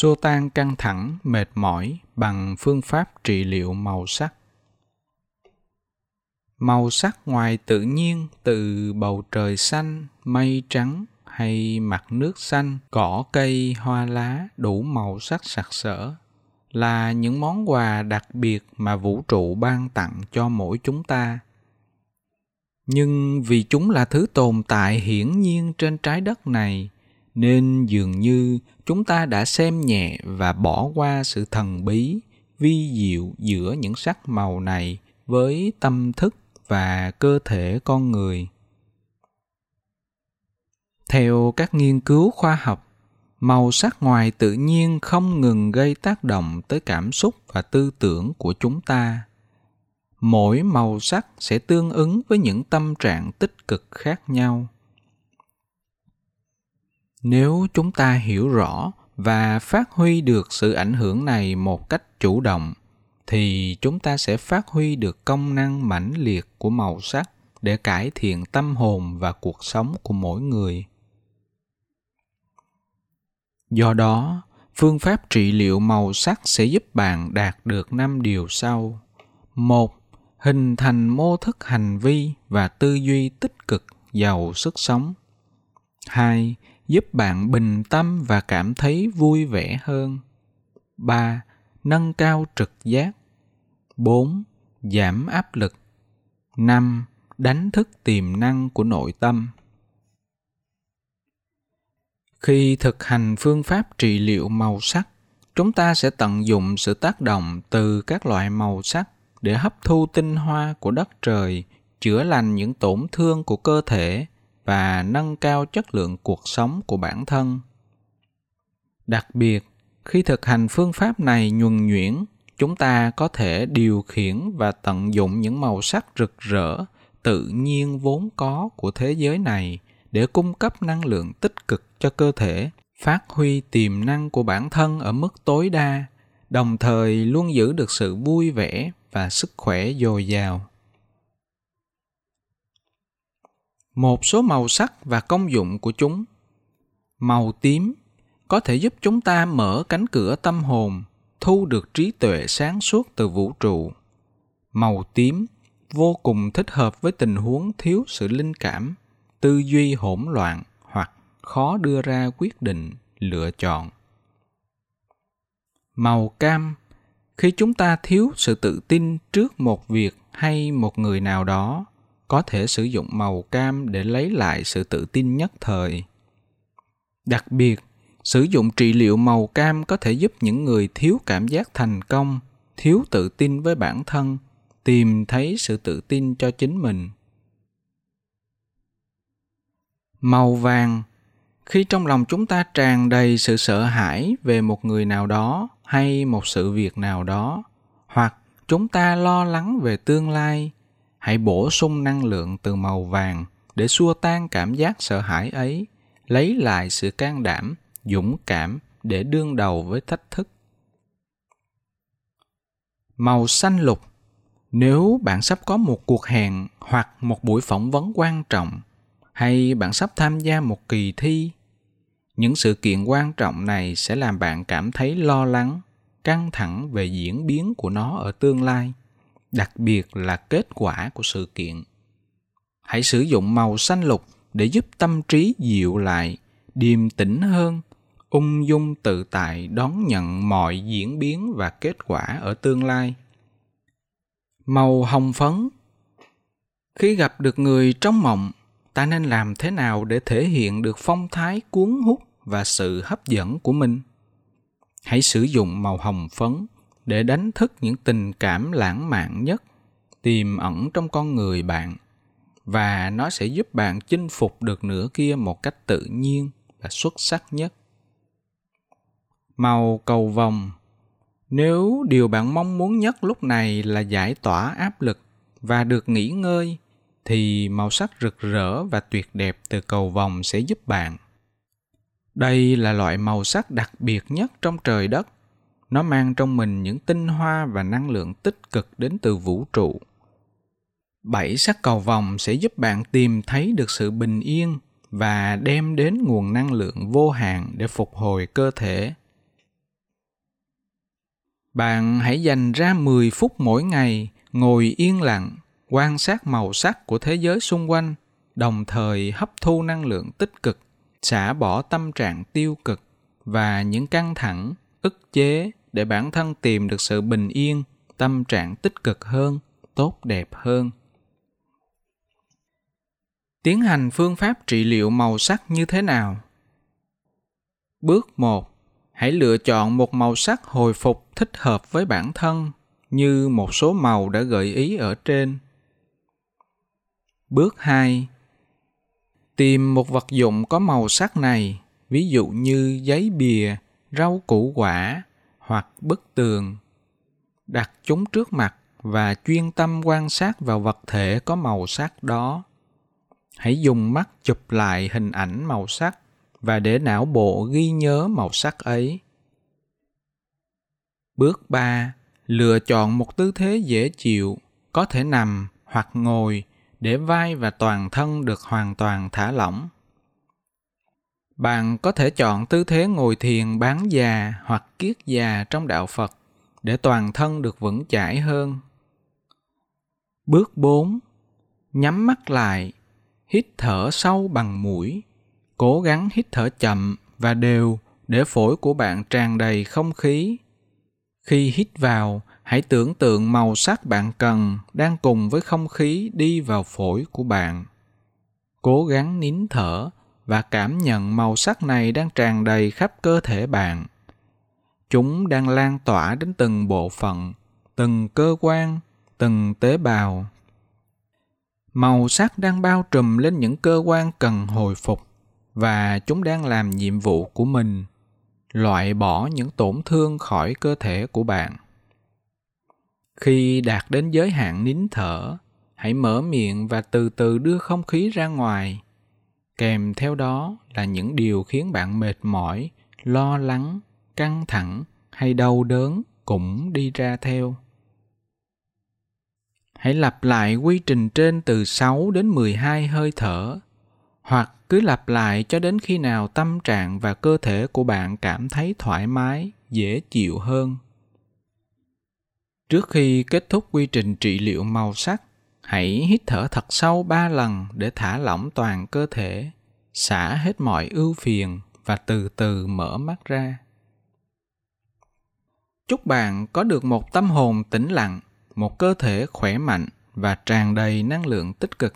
xua tan căng thẳng, mệt mỏi bằng phương pháp trị liệu màu sắc. Màu sắc ngoài tự nhiên, từ bầu trời xanh, mây trắng hay mặt nước xanh, cỏ cây, hoa lá đủ màu sắc sặc sỡ, là những món quà đặc biệt mà vũ trụ ban tặng cho mỗi chúng ta. Nhưng vì chúng là thứ tồn tại hiển nhiên trên trái đất này nên dường như chúng ta đã xem nhẹ và bỏ qua sự thần bí, vi diệu giữa những sắc màu này với tâm thức và cơ thể con người. Theo các nghiên cứu khoa học, màu sắc ngoài tự nhiên không ngừng gây tác động tới cảm xúc và tư tưởng của chúng ta. Mỗi màu sắc sẽ tương ứng với những tâm trạng tích cực khác nhau nếu chúng ta hiểu rõ và phát huy được sự ảnh hưởng này một cách chủ động, thì chúng ta sẽ phát huy được công năng mãnh liệt của màu sắc để cải thiện tâm hồn và cuộc sống của mỗi người. Do đó, phương pháp trị liệu màu sắc sẽ giúp bạn đạt được năm điều sau. Một, hình thành mô thức hành vi và tư duy tích cực giàu sức sống. Hai giúp bạn bình tâm và cảm thấy vui vẻ hơn. 3. Nâng cao trực giác. 4. Giảm áp lực. 5. Đánh thức tiềm năng của nội tâm. Khi thực hành phương pháp trị liệu màu sắc, chúng ta sẽ tận dụng sự tác động từ các loại màu sắc để hấp thu tinh hoa của đất trời, chữa lành những tổn thương của cơ thể và nâng cao chất lượng cuộc sống của bản thân. Đặc biệt, khi thực hành phương pháp này nhuần nhuyễn, chúng ta có thể điều khiển và tận dụng những màu sắc rực rỡ, tự nhiên vốn có của thế giới này để cung cấp năng lượng tích cực cho cơ thể, phát huy tiềm năng của bản thân ở mức tối đa, đồng thời luôn giữ được sự vui vẻ và sức khỏe dồi dào. Một số màu sắc và công dụng của chúng. Màu tím có thể giúp chúng ta mở cánh cửa tâm hồn, thu được trí tuệ sáng suốt từ vũ trụ. Màu tím vô cùng thích hợp với tình huống thiếu sự linh cảm, tư duy hỗn loạn hoặc khó đưa ra quyết định, lựa chọn. Màu cam, khi chúng ta thiếu sự tự tin trước một việc hay một người nào đó có thể sử dụng màu cam để lấy lại sự tự tin nhất thời. Đặc biệt, sử dụng trị liệu màu cam có thể giúp những người thiếu cảm giác thành công, thiếu tự tin với bản thân, tìm thấy sự tự tin cho chính mình. Màu vàng. Khi trong lòng chúng ta tràn đầy sự sợ hãi về một người nào đó hay một sự việc nào đó, hoặc chúng ta lo lắng về tương lai hãy bổ sung năng lượng từ màu vàng để xua tan cảm giác sợ hãi ấy. Lấy lại sự can đảm, dũng cảm để đương đầu với thách thức. Màu xanh lục. Nếu bạn sắp có một cuộc hẹn hoặc một buổi phỏng vấn quan trọng, hay bạn sắp tham gia một kỳ thi, những sự kiện quan trọng này sẽ làm bạn cảm thấy lo lắng, căng thẳng về diễn biến của nó ở tương lai đặc biệt là kết quả của sự kiện. Hãy sử dụng màu xanh lục để giúp tâm trí dịu lại, điềm tĩnh hơn, ung dung tự tại đón nhận mọi diễn biến và kết quả ở tương lai. Màu hồng phấn. Khi gặp được người trong mộng, ta nên làm thế nào để thể hiện được phong thái cuốn hút và sự hấp dẫn của mình? Hãy sử dụng màu hồng phấn để đánh thức những tình cảm lãng mạn nhất tiềm ẩn trong con người bạn. Và nó sẽ giúp bạn chinh phục được nửa kia một cách tự nhiên và xuất sắc nhất. Màu cầu vồng. Nếu điều bạn mong muốn nhất lúc này là giải tỏa áp lực và được nghỉ ngơi, thì màu sắc rực rỡ và tuyệt đẹp từ cầu vồng sẽ giúp bạn. Đây là loại màu sắc đặc biệt nhất trong trời đất nó mang trong mình những tinh hoa và năng lượng tích cực đến từ vũ trụ. Bảy sắc cầu vòng sẽ giúp bạn tìm thấy được sự bình yên và đem đến nguồn năng lượng vô hạn để phục hồi cơ thể. Bạn hãy dành ra 10 phút mỗi ngày ngồi yên lặng, quan sát màu sắc của thế giới xung quanh, đồng thời hấp thu năng lượng tích cực, xả bỏ tâm trạng tiêu cực và những căng thẳng, ức chế để bản thân tìm được sự bình yên, tâm trạng tích cực hơn, tốt đẹp hơn. Tiến hành phương pháp trị liệu màu sắc như thế nào? Bước 1. Hãy lựa chọn một màu sắc hồi phục thích hợp với bản thân như một số màu đã gợi ý ở trên. Bước 2. Tìm một vật dụng có màu sắc này, ví dụ như giấy bìa, rau củ quả hoặc bức tường. Đặt chúng trước mặt và chuyên tâm quan sát vào vật thể có màu sắc đó. Hãy dùng mắt chụp lại hình ảnh màu sắc và để não bộ ghi nhớ màu sắc ấy. Bước 3. Lựa chọn một tư thế dễ chịu, có thể nằm hoặc ngồi để vai và toàn thân được hoàn toàn thả lỏng. Bạn có thể chọn tư thế ngồi thiền bán già hoặc kiết già trong đạo Phật để toàn thân được vững chãi hơn. Bước 4. Nhắm mắt lại, hít thở sâu bằng mũi, cố gắng hít thở chậm và đều để phổi của bạn tràn đầy không khí. Khi hít vào, hãy tưởng tượng màu sắc bạn cần đang cùng với không khí đi vào phổi của bạn. Cố gắng nín thở và cảm nhận màu sắc này đang tràn đầy khắp cơ thể bạn. Chúng đang lan tỏa đến từng bộ phận, từng cơ quan, từng tế bào. Màu sắc đang bao trùm lên những cơ quan cần hồi phục và chúng đang làm nhiệm vụ của mình loại bỏ những tổn thương khỏi cơ thể của bạn khi đạt đến giới hạn nín thở hãy mở miệng và từ từ đưa không khí ra ngoài kèm theo đó là những điều khiến bạn mệt mỏi, lo lắng, căng thẳng hay đau đớn cũng đi ra theo. Hãy lặp lại quy trình trên từ 6 đến 12 hơi thở, hoặc cứ lặp lại cho đến khi nào tâm trạng và cơ thể của bạn cảm thấy thoải mái, dễ chịu hơn. Trước khi kết thúc quy trình trị liệu màu sắc hãy hít thở thật sâu ba lần để thả lỏng toàn cơ thể, xả hết mọi ưu phiền và từ từ mở mắt ra. Chúc bạn có được một tâm hồn tĩnh lặng, một cơ thể khỏe mạnh và tràn đầy năng lượng tích cực.